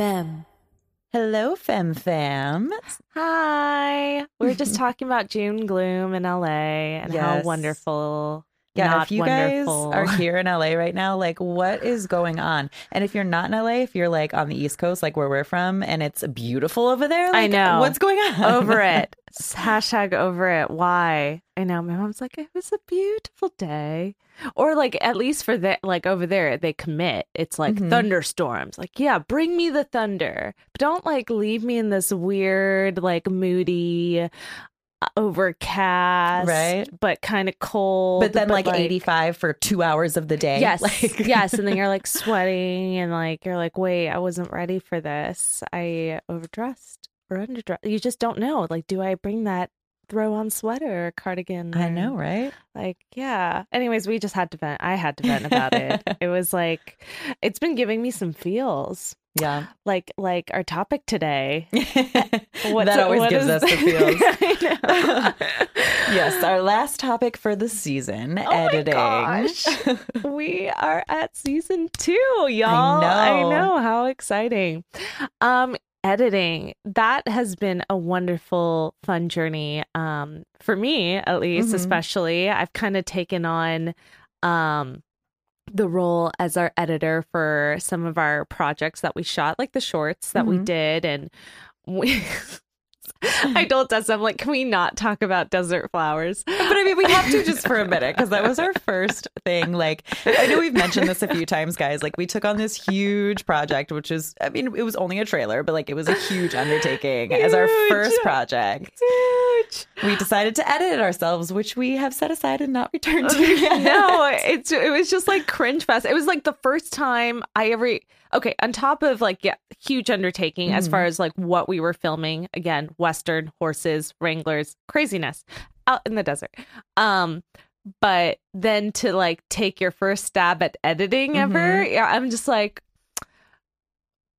Femme. Hello, Femme Fam. Hi. We were just talking about June gloom in LA and how wonderful. Yeah, if you wonderful. guys are here in LA right now, like what is going on? And if you're not in LA, if you're like on the East Coast, like where we're from, and it's beautiful over there, I know. what's going on over it. Hashtag over it. Why? I know. My mom's like, it was a beautiful day. Or like at least for the like over there, they commit. It's like Mhm. thunderstorms. Like, yeah, bring me the thunder. But don't like leave me in this weird, like moody, overcast, Right. But kind of cold. But then like, 85 for two hours of the day. Yes. Like- yes. And then you're like sweating and like you're like, wait, I wasn't ready for this. I overdressed or underdressed. You just don't know. Like, do I bring that throw on sweater or cardigan? I know, right? Like, yeah. Anyways, we just had to vent. I had to vent about it. it was like it's been giving me some feels. Yeah. Like like our topic today. What's- that always gives is- us the feels. I yes, our last topic for the season, Oh my editing. gosh. we are at season two, y'all. I know. know how exciting. Um, editing that has been a wonderful, fun journey. Um, for me at least, Mhm. especially, I've kind of taken on, um. The role as our editor for some of our projects that we shot, like the shorts that we Mhm. did, and we. I told Tessa, I'm like, can we not talk about desert flowers? But I mean, we have to just for a minute because that was our first thing. Like, I know we've mentioned this a few times, guys. Like, we took on this huge project, which is, I mean, it was only a trailer, but like, it was a huge undertaking as our first project. Huge. We decided to edit it ourselves, which we have set aside and not returned to. yet. no, it's it was just like cringe fest. It was like the first time I ever okay, on top of like yeah, huge undertaking as Mhm. far as like what we were filming. Again, western horses, wranglers, craziness out in the desert. Um but then to like take your first stab at editing ever, yeah, I'm just like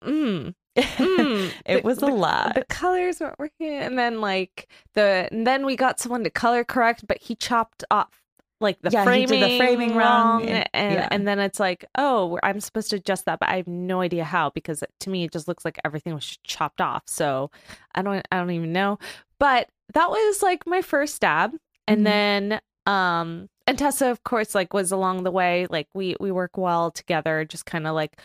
mm, mm. it was a lot. the colors weren't working and then like the and then we got someone to color correct but he chopped off like the Yeah, framing the framing wrong, and and- yeah. and then it's like oh i'm supposed to adjust that but i have no idea how because to me it just looks like everything was chopped off so i don't i don't even know but that was like my first stab and Mhm. then um and tessa of course like was along the way like we we work well together just kind of like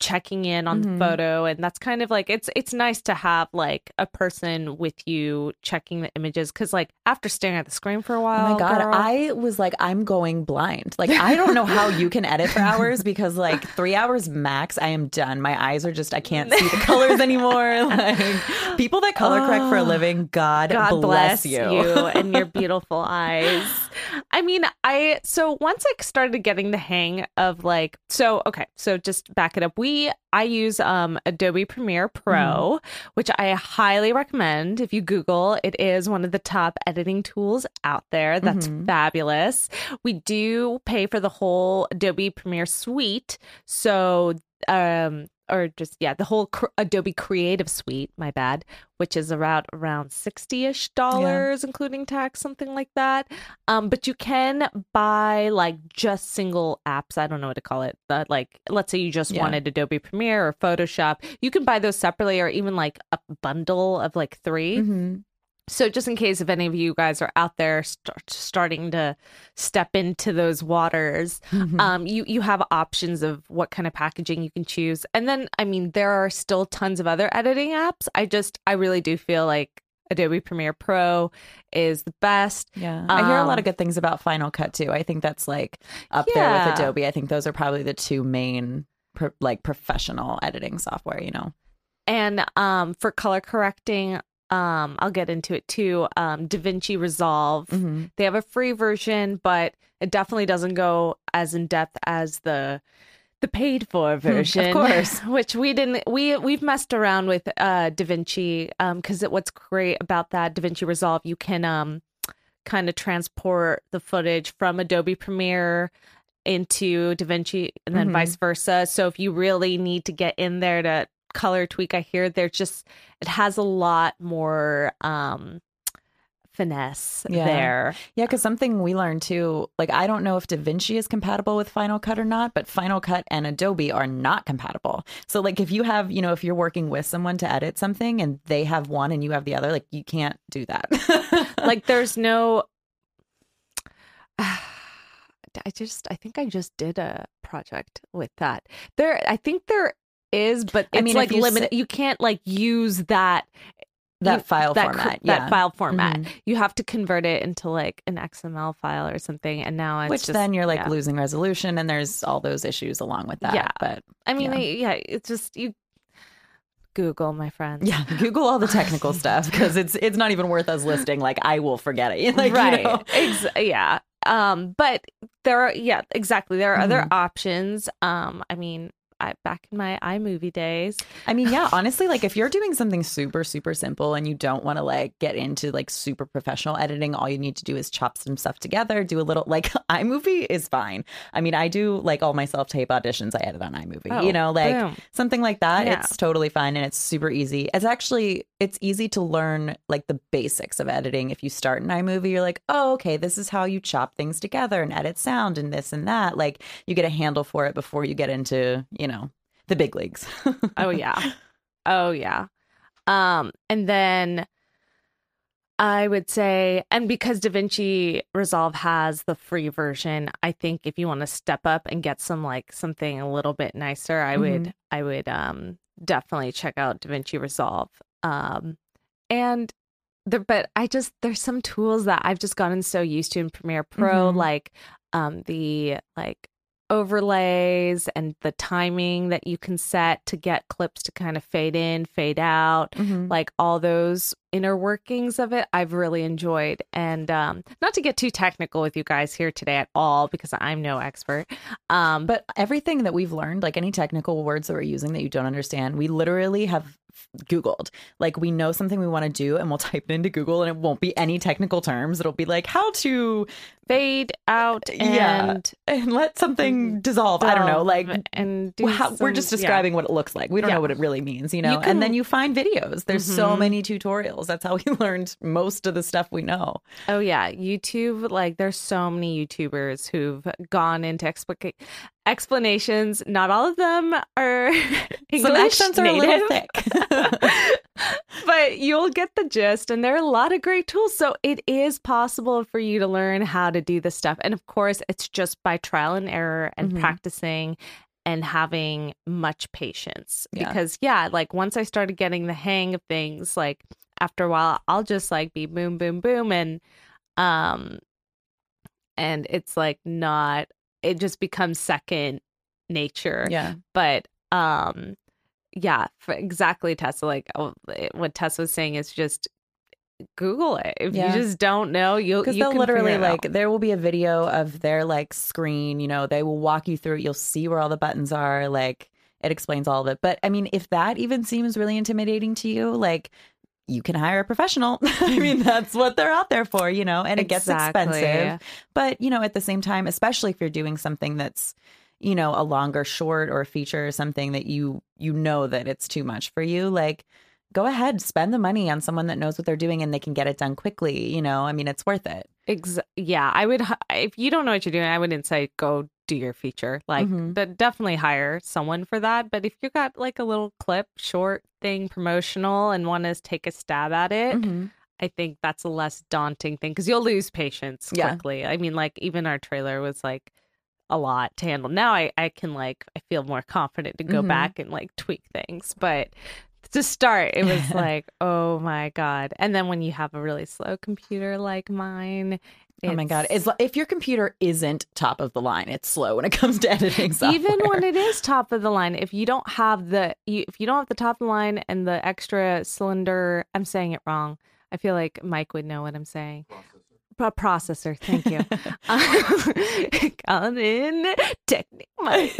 checking in on Mhm. the photo and that's kind of like it's it's nice to have like a person with you checking the images because like after staring at the screen for a while Oh my god, girl- I was like, I'm going blind. Like, I don't know how you can edit for hours because, like, three hours max, I am done. My eyes are just, I can't see the colors anymore. Like, people that color correct for a Oh, living, God, God bless, you. and your beautiful eyes. I mean, I so once I started getting the hang of like so okay, so just back it up. We I use um Adobe Premiere Pro, which I highly recommend. If you Google, it is one of the top editing tools out there. That's Mhm. fabulous. We do pay for the whole Adobe Premiere suite. So um or just yeah the whole cr- adobe creative suite my bad which is around around 60ish dollars including tax something like that um but you can buy like just single apps i don't know what to call it but like let's say you just Yeah. wanted adobe premiere or photoshop you can buy those separately or even like a bundle of like 3 Mhm. So, just in case if any of you guys are out there start, starting to step into those waters, Mm-hmm. um, you you have options of what kind of packaging you can choose, and then I mean there are still tons of other editing apps. I just I really do feel like Adobe Premiere Pro is the best. Yeah. I hear a lot Um, of good things about Final Cut too. I think that's like up there with Adobe. I think those are probably the two main pro- like professional editing software, you know. And um, for color correcting, um, I'll get into it too. Um, DaVinci Resolve. Mm-hmm. They have a free version, but it definitely doesn't go as in depth as the the paid for version. Of course. which we didn't. We we've messed around with uh, DaVinci um because what's great about that DaVinci Resolve, you can um kind of transport the footage from Adobe Premiere into DaVinci and then Mhm. vice versa. So if you really need to get in there to color tweak, I hear there's just it has a lot more um finesse Yeah. there. Yeah, because something we learned too, like I don't know if DaVinci is compatible with Final Cut or not, but Final Cut and Adobe are not compatible. So like if you have, you know, if you're working with someone to edit something and they have one and you have the other, like you can't do that. like there's no I just I think I just did a project with that. There I think there is, but I it's mean, like you limited. you can't like use that that you- file that format. that file format. Mhm. You have to convert it into like an XML file or something. And now it's Which just, then you're like yeah. losing resolution and there's all those issues along with that. Yeah. But I mean, yeah. I- yeah, it's just you Google, my friends. yeah, Google all the technical stuff because it's it's not even worth us listing. Like I will forget it. Like, you right. know. Ex- yeah. Um, but there are yeah, exactly. There are other Mhm. options. Um, I mean, I back in my iMovie days. I mean, yeah, honestly, like if you're doing something super, super simple and you don't want to like get into like super professional editing, all you need to do is chop some stuff together, do a little like iMovie is fine. I mean, I do like all my self tape auditions, I edit on iMovie, Oh, you know, like boom. something like that. Yeah. It's totally fine and it's super easy. It's actually, it's easy to learn like the basics of editing. If you start in iMovie, you're like, oh, okay, this is how you chop things together and edit sound and this and that. Like you get a handle for it before you get into, you know, the big leagues. Oh yeah. oh yeah. Um and then I would say and because DaVinci Resolve has the free version, I think if you want to step up and get some like something a little bit nicer, I would I would um definitely check out DaVinci Resolve. Um and there but I just there's some tools that I've just gotten so used to in Premiere Pro Mhm. like um the like overlays and the timing that you can set to get clips to kind of fade in, fade out, Mhm. like all those inner workings of it, I've really enjoyed. And um, not to get too technical with you guys here today at all, because I'm no expert. Um, But everything that we've learned, like any technical words that we're using that you don't understand, we literally have Googled. Like we know something we want to do and we'll type it into Google and it won't be any technical terms. It'll be like how to fade out Yeah. and and let something dissolve. I don't know. Like and do how, we're some- just yeah. describing what it looks like. We don't Yeah. know what it really means, you know. You can- and then you find videos. There's so Mhm. many tutorials. That's how we learned most of the stuff we know. Oh yeah, YouTube. Like, there's so many YouTubers who've gone into explica- explanations. Not all of them are English Some are a little native. thick. but you'll get the gist and there are a lot of great tools so it is possible for you to learn how to do this stuff and of course it's just by trial and error and Mhm. practicing and having much patience Yeah. because yeah like once i started getting the hang of things like after a while i'll just like be boom boom boom and um and it's like not it just becomes second nature yeah. but um yeah for exactly tessa like oh, what tessa was saying is just google it if Yeah. you just don't know you'll Because you they'll can literally like there will be a video of their like screen, you know, they will walk you through it. You'll see where all the buttons are, like it explains all of it. But I mean, if that even seems really intimidating to you, like you can hire a professional. I mean, that's what they're out there for, you know, and it gets expensive. But, you know, at the same time, especially if you're doing something that's, you know, a longer short or a feature or something that you you know that it's too much for you, like go ahead, spend the money on someone that knows what they're doing and they can get it done quickly, you know? I mean, it's worth it. Ex- yeah i would if you don't know what you're doing i wouldn't say go do your feature like Mhm. but definitely hire someone for that but if you got like a little clip short thing promotional and want to take a stab at it Mhm. I think that's a less daunting thing because you'll lose patience Yeah. quickly. I mean, like even our trailer was like a lot to handle. Now I I can like I feel more confident to go Mhm. back and like tweak things, but to start it was like oh my god. And then when you have a really slow computer like mine Oh my god! it's- Is if your computer isn't top of the line, it's slow when it comes to editing software. even when it is top of the line if you don't have the you, if you don't have the top of the line and the extra cylinder i'm saying it wrong. I feel like mike would know what i'm saying. A processor. Thank you. Calling in technique mike.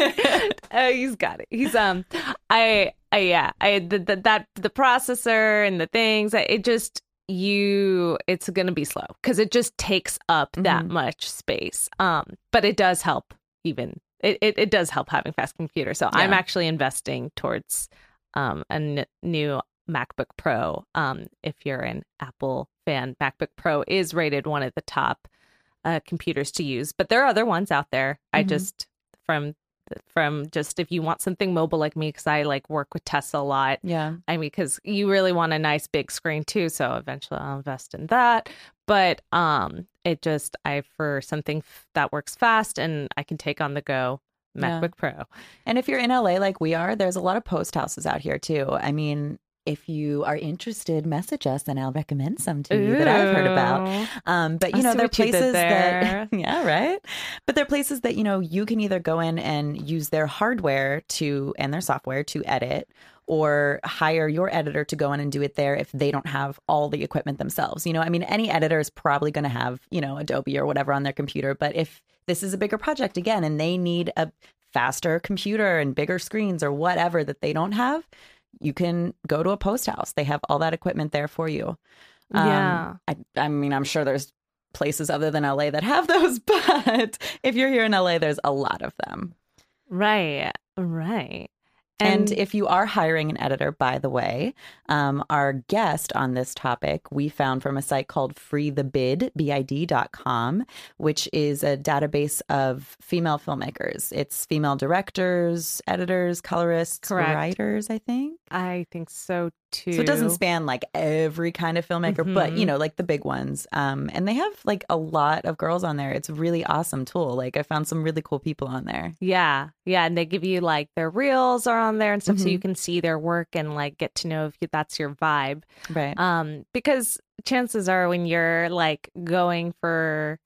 Oh he's got it. He's um i i yeah i the, the, that the processor and the things it just you it's gonna be slow because it just takes up that Mhm. much space um but it does help even it, it, it does help having fast computer so i'm actually investing towards um a n- new macbook pro um if you're an apple fan macbook pro is rated one of the top uh, computers to use but there are other ones out there i Mhm. just from from just if you want something mobile like me because i like work with tessa a lot yeah, I mean, because you really want a nice big screen too. So eventually I'll invest in that. But um, it just I for something f- that works fast and I can take on the go. Yeah. MacBook Pro. and if you're in LA like we are, there's a lot of post houses out here too. I mean, if you are interested, message us and I'll recommend some to you that I've heard about. Um, but I you know, there are what you did places there. that, yeah, right. But there are places that you know you can either go in and use their hardware to and their software to edit, or hire your editor to go in and do it there if they don't have all the equipment themselves. You know, I mean, any editor is probably going to have you know Adobe or whatever on their computer, but if this is a bigger project again and they need a faster computer and bigger screens or whatever that they don't have, you can go to a post house. They have all that equipment there for you. Um, Yeah. I, I mean, I'm sure there's places other than LA that have those, but if you're here in LA, there's a lot of them. Right. Right. And, if you are hiring an editor, by the way, um, our guest on this topic we found from a site called freethebid, B-I-D.com, which is a database of female filmmakers. It's female directors, editors, colorists, Correct. writers, I think. I think so too. So it doesn't span like every kind of filmmaker, but you Mhm. know, like the big ones. Um, and they have like a lot of girls on there. It's a really awesome tool. Like I found some really cool people on there. Yeah, yeah, and they give you like their reels are on there and stuff, so Mhm. you can see their work and like get to know if you, that's your vibe. Right. Um, because chances are when you're like going for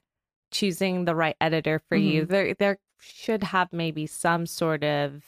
choosing the right editor for you, there there should have maybe some sort of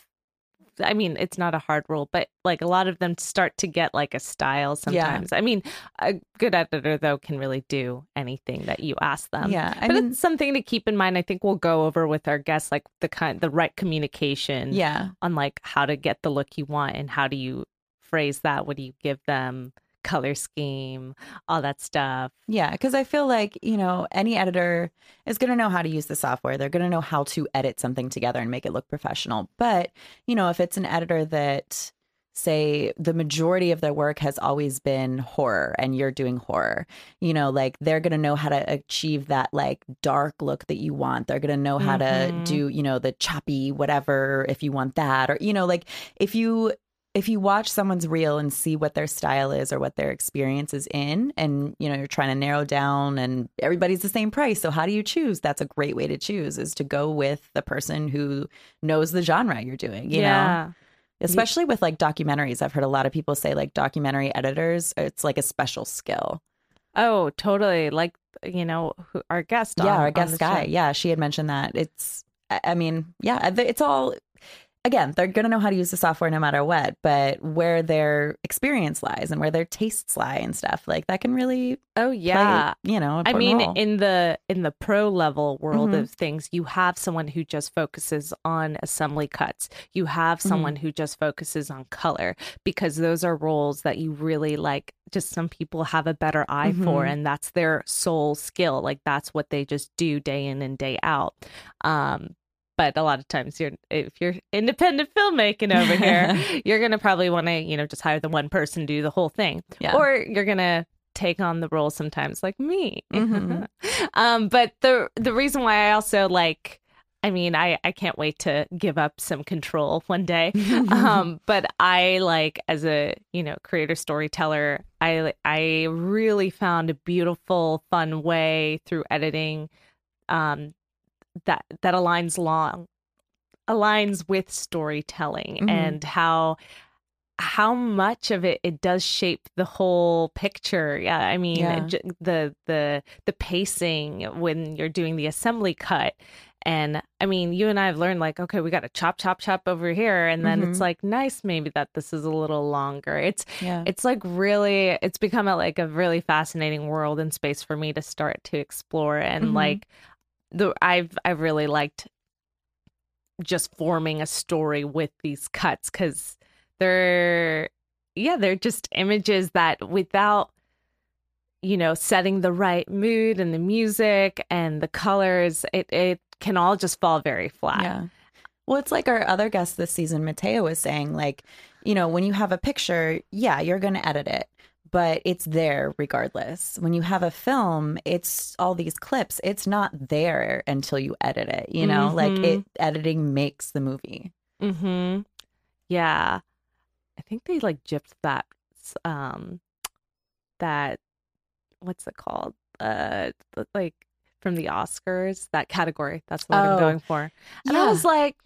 I mean, it's not a hard rule, but like a lot of them start to get like a style sometimes. I mean, a good editor though can really do anything that you ask them. yeah. I but mean, it's something to keep in mind. I think we'll go over with our guests like the kind the right communication yeah. on like how to get the look you want and how do you phrase that? What do you give them? Color scheme, all that stuff. Yeah, because I feel like, you know, any editor is going to know how to use the software. They're going to know how to edit something together and make it look professional. But, you know, if it's an editor that, say, the majority of their work has always been horror and you're doing horror, you know, like they're going to know how to achieve that like dark look that you want. They're going to know how to Mhm. do, you know, the choppy whatever if you want that. Or, you know, like if you if you watch someone's reel and see what their style is or what their experience is in and you know you're trying to narrow down and everybody's the same price so how do you choose that's a great way to choose is to go with the person who knows the genre you're doing you know yeah. especially with like documentaries i've heard a lot of people say like documentary editors it's like a special skill Oh, totally. Like you know, who, our guest. yeah on- our guest guy show. yeah she had mentioned that it's i mean yeah it's all again they're going to know how to use the software no matter what but where their experience lies and where their tastes lie and stuff like that can really Oh play, yeah. you know I mean, role. in the in the pro level world Mhm. of things, you have someone who just focuses on assembly cuts. You have Mm-hmm. someone who just focuses on color because those are roles that you really like. Just some people have a better eye for, Mhm. and that's their sole skill. Like that's what they just do day in and day out. Um, but a lot of times, you're if you're independent filmmaking over here, you're gonna probably want to you know just hire the one person to do the whole thing yeah or you're gonna take on the role sometimes like me Mhm. um but the the reason why i also like I mean, I I can't wait to give up some control one day. um, but I like as a you know creator storyteller, I I really found a beautiful, fun way through editing, um, that that aligns long aligns with storytelling Mhm. and how how much of it it does shape the whole picture yeah i mean Yeah. j- the the the pacing when you're doing the assembly cut and i mean you and i have learned like okay we got to chop chop chop over here and then it's Mhm. like nice maybe that this is a little longer it's Yeah. it's like really it's become a like a really fascinating world and space for me to start to explore and Mhm. like the i've i've really liked just forming a story with these cuts because they're yeah they're just images that without you know setting the right mood and the music and the colors it it can all just fall very flat Yeah. Well, it's like our other guest this season, Mateo, was saying, like, you know, when you have a picture, yeah, you're going to edit it, but it's there regardless. When you have a film, it's all these clips. It's not there until you edit it, you know, like Mhm. it editing makes the movie. Mm-hmm. Yeah. I think they like gypped that um that what's it called? Uh like from the Oscars, that category. That's what Oh. I'm going for. And I was like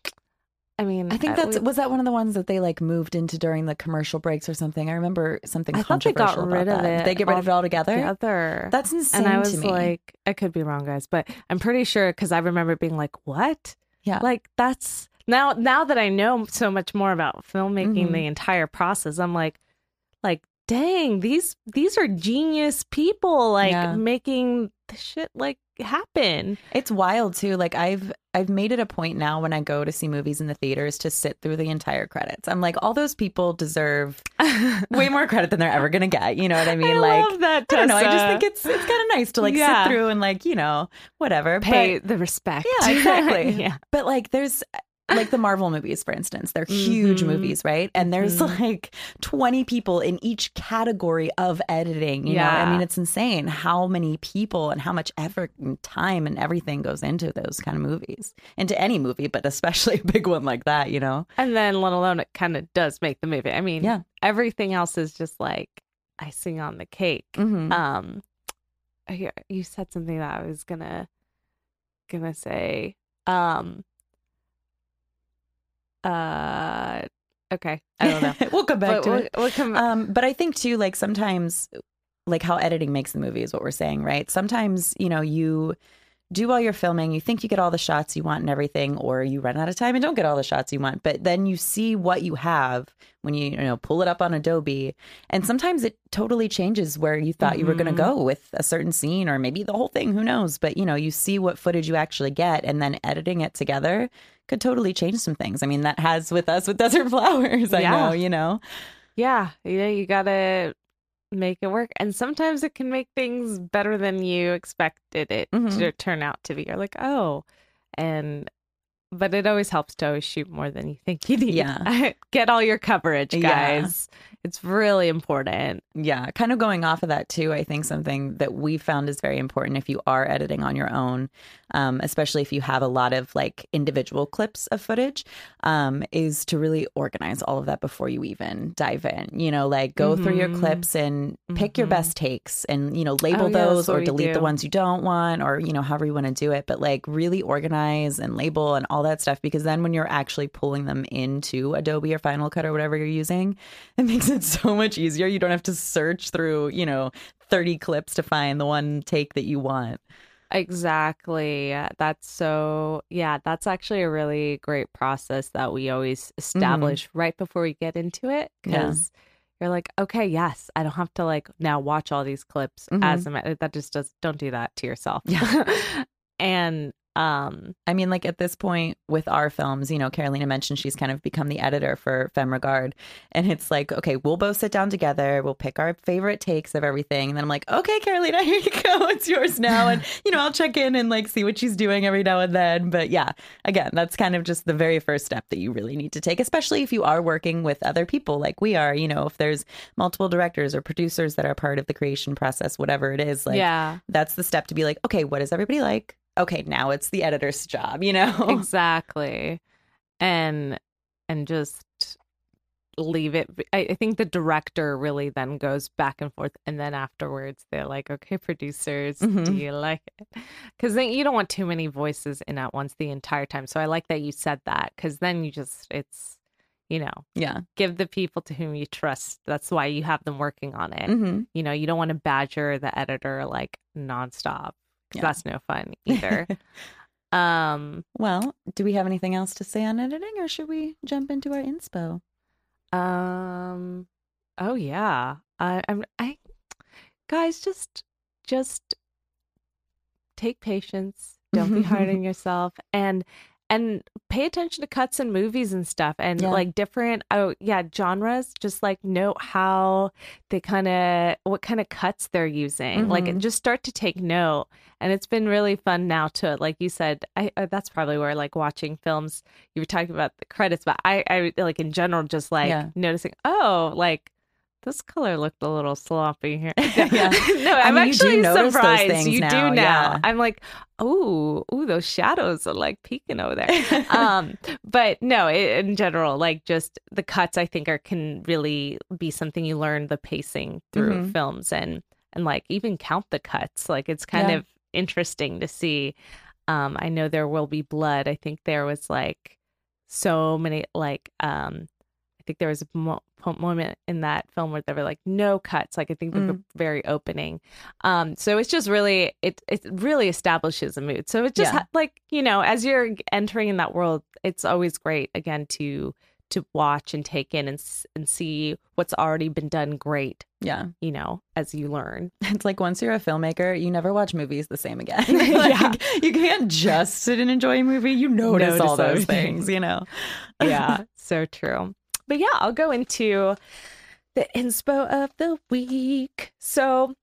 I mean, I think that's we- was that one of the ones that they like moved into during the commercial breaks or something. I remember something I thought they got controversial rid about of that. it Did they get rid of it altogether. together. That's insane and I was like, I could be wrong, guys, but I'm pretty sure because I remember being like, "What? Yeah. like that's now now that I know so much more about filmmaking, Mhm. the entire process. I'm like, like, dang, these these are genius people, like Yeah. making the shit like happen. It's wild too. Like I've I've made it a point now when I go to see movies in the theaters to sit through the entire credits. I'm like, all those people deserve way more credit than they're ever gonna get. You know what I mean? I like love that. I don't know. I just think it's it's kind of nice to like Yeah. sit through and like you know whatever. pay But, the respect. yeah, exactly. yeah. But like there's like the Marvel movies, for instance, they're huge Mhm. movies, right? And there's Mhm. like 20 people in each category of editing. You know, I mean, it's insane how many people and how much effort and time and everything goes into those kind of movies, into any movie, but especially a big one like that, you know? And then, let alone, it kind of does make the movie. I mean, Yeah. everything else is just like icing on the cake. Mm-hmm. Um, I- you said something that I was gonna gonna say. Um, uh, okay, I don't know. we'll come back But to we'll, it. we'll come. Um, but I think too, like sometimes, like how editing makes the movie is what we're saying, right? Sometimes, you know, you do all your filming, you think you get all the shots you want and everything, or you run out of time and don't get all the shots you want. But then you see what you have when you, you know, pull it up on Adobe. And sometimes it totally changes where you thought you were going to Mhm. go with a certain scene or maybe the whole thing, who knows? But, you know, you see what footage you actually get and then editing it together could totally change some things. I mean, that has with us with Desert Flowers, I Yeah. know, you know? yeah, you know, you gotta make it work, and sometimes it can make things better than you expected it Mhm. to turn out to be. You're like, oh, and. But it always helps to always shoot more than you think you need. Yeah. Get all your coverage, Yeah. guys. It's really important. Yeah, kind of going off of that too. I think something that we found is very important if you are editing on your own, um, especially if you have a lot of like individual clips of footage, um, is to really organize all of that before you even dive in. You know, like go through your Mhm. clips and pick your Mhm. best takes, and you know, label Oh, yeah, those or delete the ones you don't want, or you know, however you want to do it. But like really organize and label and all that stuff because then when you're actually pulling them into Adobe or Final Cut or whatever you're using, it makes it so much easier. You don't have to search through, you know, 30 clips to find the one take that you want. Exactly. That's so, yeah, that's actually a really great process that we always establish right before we get into it. Mm-hmm. Yeah. Because you're like, okay, yes, I don't have to like now watch all these clips Mhm. as I'm, that just does, don't do that to yourself. Yeah. and, um, I mean, like at this point with our films, you know, Carolina mentioned she's kind of become the editor for Femme Regard. And it's like, okay, we'll both sit down together. We'll pick our favorite takes of everything. And then I'm like, okay, Carolina, here you go. It's yours now. And, you know, I'll check in and like see what she's doing every now and then. But yeah, again, that's kind of just the very first step that you really need to take, especially if you are working with other people like we are. You know, if there's multiple directors or producers that are part of the creation process, whatever it is, like, yeah. that's the step to be like, okay, what does everybody like? Okay, now it's the editor's job, you know? exactly. And and just leave it I, I think the director really then goes back and forth and then afterwards they're like okay producers do Mhm. you like it? Because then you don't want too many voices in at once the entire time. So i like that you said that because then you just it's you know Yeah. give the people to whom you trust. That's why you have them working on it. Hmm you know you don't want to badger the editor like nonstop Yeah. that's no fun either um Well, do we have anything else to say on editing or should we jump into our inspo? Um. Oh yeah. I, I'm. I. Guys, just, just take patience. Don't be hard on yourself, and and pay attention to cuts in movies and stuff, and Yeah. like different. Oh yeah, genres. Just like note how they kind of what kind of cuts they're using. Like Mhm. just start to take note. And it's been really fun now to like you said. I uh, that's probably where like watching films you were talking about the credits, but I, I like in general just like Yeah. noticing, oh, like this color looked a little sloppy here. Yeah. no, I I'm mean, actually surprised. You now, do now. yeah. I'm like, oh, ooh, those shadows are like peeking over there. um, but no, it, in general, like just the cuts, I think are can really be something you learn the pacing through Mhm. films and and like even count the cuts. Like it's kind Yeah. of interesting to see. Um, I know there will be blood. I think there was like so many like um I think there was a mo- moment in that film where there were like no cuts like I think the Mm. very opening um so it's just really it it really establishes a mood so it's just Yeah. like you know as you're entering in that world it's always great again to to watch and take in and and see what's already been done great Yeah. you know as you learn It's like once you're a filmmaker, you never watch movies the same again. Yeah. Like, You can't just sit and enjoy a movie. You notice, Notice all those everything. things, you know? yeah, so true. But yeah, I'll go into the inspo of the week. So,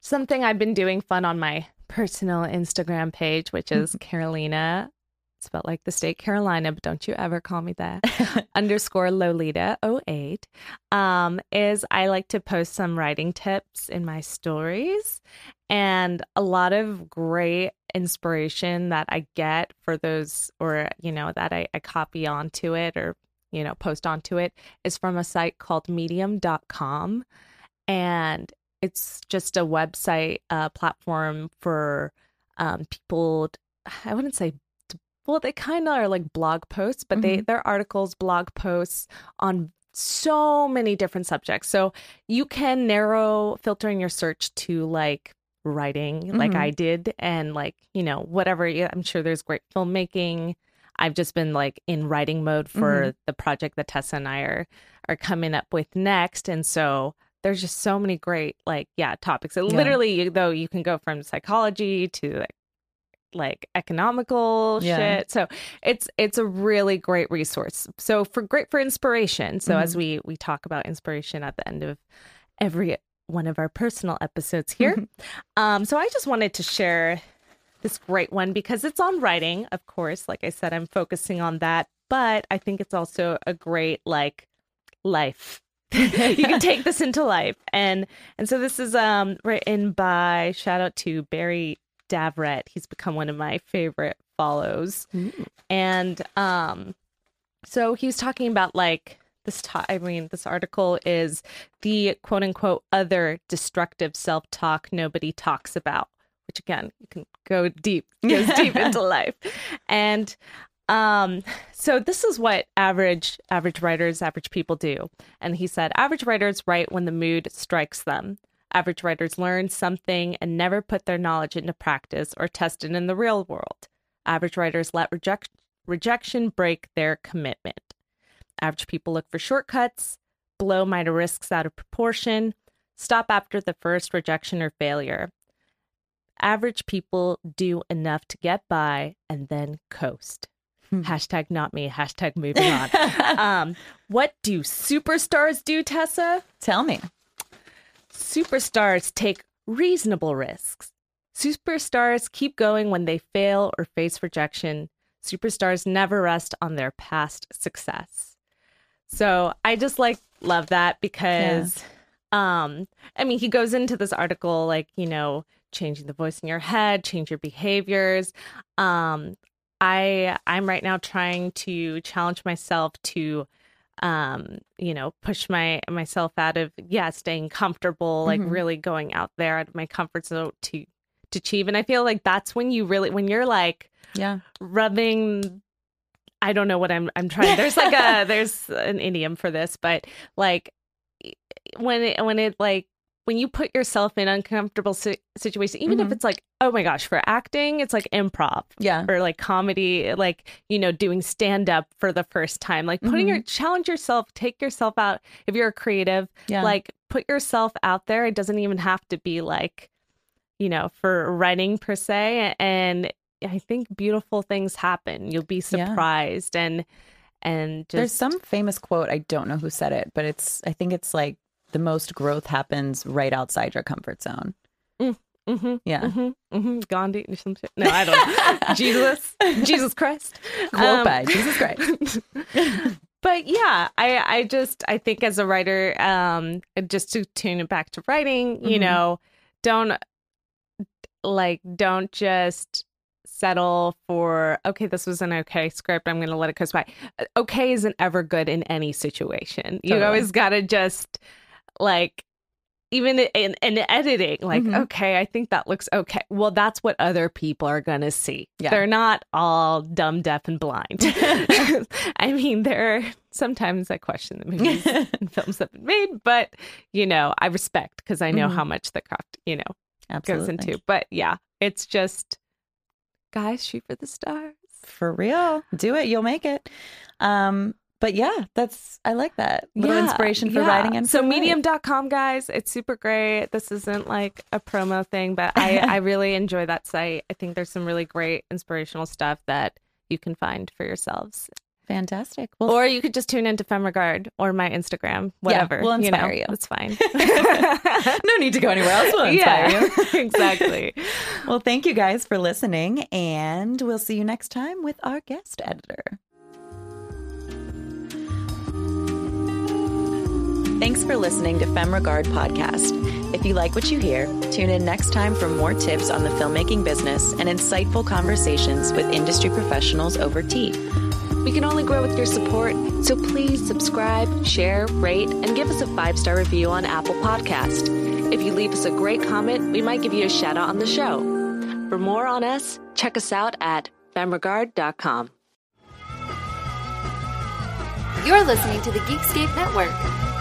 something I've been doing fun on my personal Instagram page, which is Carolina, It's spelled like the state Carolina, but don't you ever call me that, underscore Lolita 08, um, is I like to post some writing tips in my stories and a lot of great inspiration that I get for those, or, you know, that I, I copy onto it or, you know, post onto it is from a site called medium.com. And it's just a website uh, platform for um, people, I wouldn't say, well, they kind of are like blog posts, but they, they're articles, blog posts on so many different subjects. So you can narrow filtering your search to like writing, like Mhm. I did, and like, you know, whatever. I'm sure there's great filmmaking. I've just been like in writing mode for mm-hmm. the project that Tessa and I are are coming up with next. And so there's just so many great like yeah topics. So Yeah. literally though you can go from psychology to like like economical Yeah. shit. So it's it's a really great resource. So for great for inspiration. So as mm-hmm. we we talk about inspiration at the end of every one of our personal episodes here. Mm-hmm. um so I just wanted to share this great one because it's on writing, of course. Like I said, I'm focusing on that, but I think it's also a great like life. you can take this into life. And and so this is um written by shout out to Barry Davret. He's become one of my favorite follows. And um so he's talking about like this to- I mean this article is the quote unquote other destructive self-talk nobody talks about, which again, you can go deep, goes deep into life. And um so this is what average average writers, average people do. And he said average writers write when the mood strikes them. Average writers learn something and never put their knowledge into practice or test it in the real world. Average writers let reject- rejection break their commitment. Average people look for shortcuts, blow minor risks out of proportion, stop after the first rejection or failure. Average people do enough to get by and then coast. hashtag not me, hashtag moving on. um, what do superstars do, Tessa? Tell me. Superstars take reasonable risks. Superstars keep going when they fail or face rejection. Superstars never rest on their past success. So I just like love that because um i mean he goes into this article like you know changing the voice in your head change your behaviors um i i'm right now trying to challenge myself to um you know push my myself out of yeah staying comfortable like Mhm. really going out there out of my comfort zone to to achieve and i feel like that's when you really when you're like Yeah. rubbing I don't know what I'm I'm trying. There's like a there's an idiom for this, but like when it when it like when you put yourself in uncomfortable si- situation, even if Mhm. it's like oh my gosh, for acting, it's like improv Yeah. or like comedy, like you know doing stand up for the first time, like putting your challenge yourself, take yourself out. If you're a creative, Yeah. like put yourself out there. It doesn't even have to be like you know for writing per se and i think beautiful things happen you'll be Yeah. surprised and and just There's some famous quote. I don't know who said it, but it's. I think it's like the most growth happens right outside your comfort zone. hmm Yeah. hmm hmm gandhi or some shit no i don't know jesus jesus christ Quote Um, by Jesus Christ. but yeah i i just i think as a writer um just to tune it back to writing you Mhm. know don't like don't just settle for okay this was an okay script i'm gonna let it coast by Uh, okay isn't ever good in any situation you always gotta just like even in, in editing like Mhm. okay i think that looks okay well that's what other people are gonna see Yeah. they're not all dumb deaf and blind i mean there are sometimes i question the movies and films that have been made but you know i respect because i know Mhm. how much the craft you know goes into but yeah it's just guys shoot for the stars For real. Do it. You'll make it. Um, but yeah, that's I like that. Little Yeah, inspiration for yeah. writing and so medium.com guys it's super great this isn't like a promo thing but i i really enjoy that site i think there's some really great inspirational stuff that you can find for yourselves Fantastic. Well, or you could just tune into Femregard or my Instagram whatever we'll you know, inspire you. it's fine no need to go anywhere else. We'll inspire yeah you. exactly Well, thank you guys for listening, and we'll see you next time with our guest editor. Thanks for listening to FemRegard Podcast. If you like what you hear, tune in next time for more tips on the filmmaking business and insightful conversations with industry professionals over tea. We can only grow with your support, so please subscribe, share, rate, and give us a five star review on Apple Podcast. If you leave us a great comment, we might give you a shout out on the show. For more on us, check us out at femregard.com. You're listening to the Geekscape Network.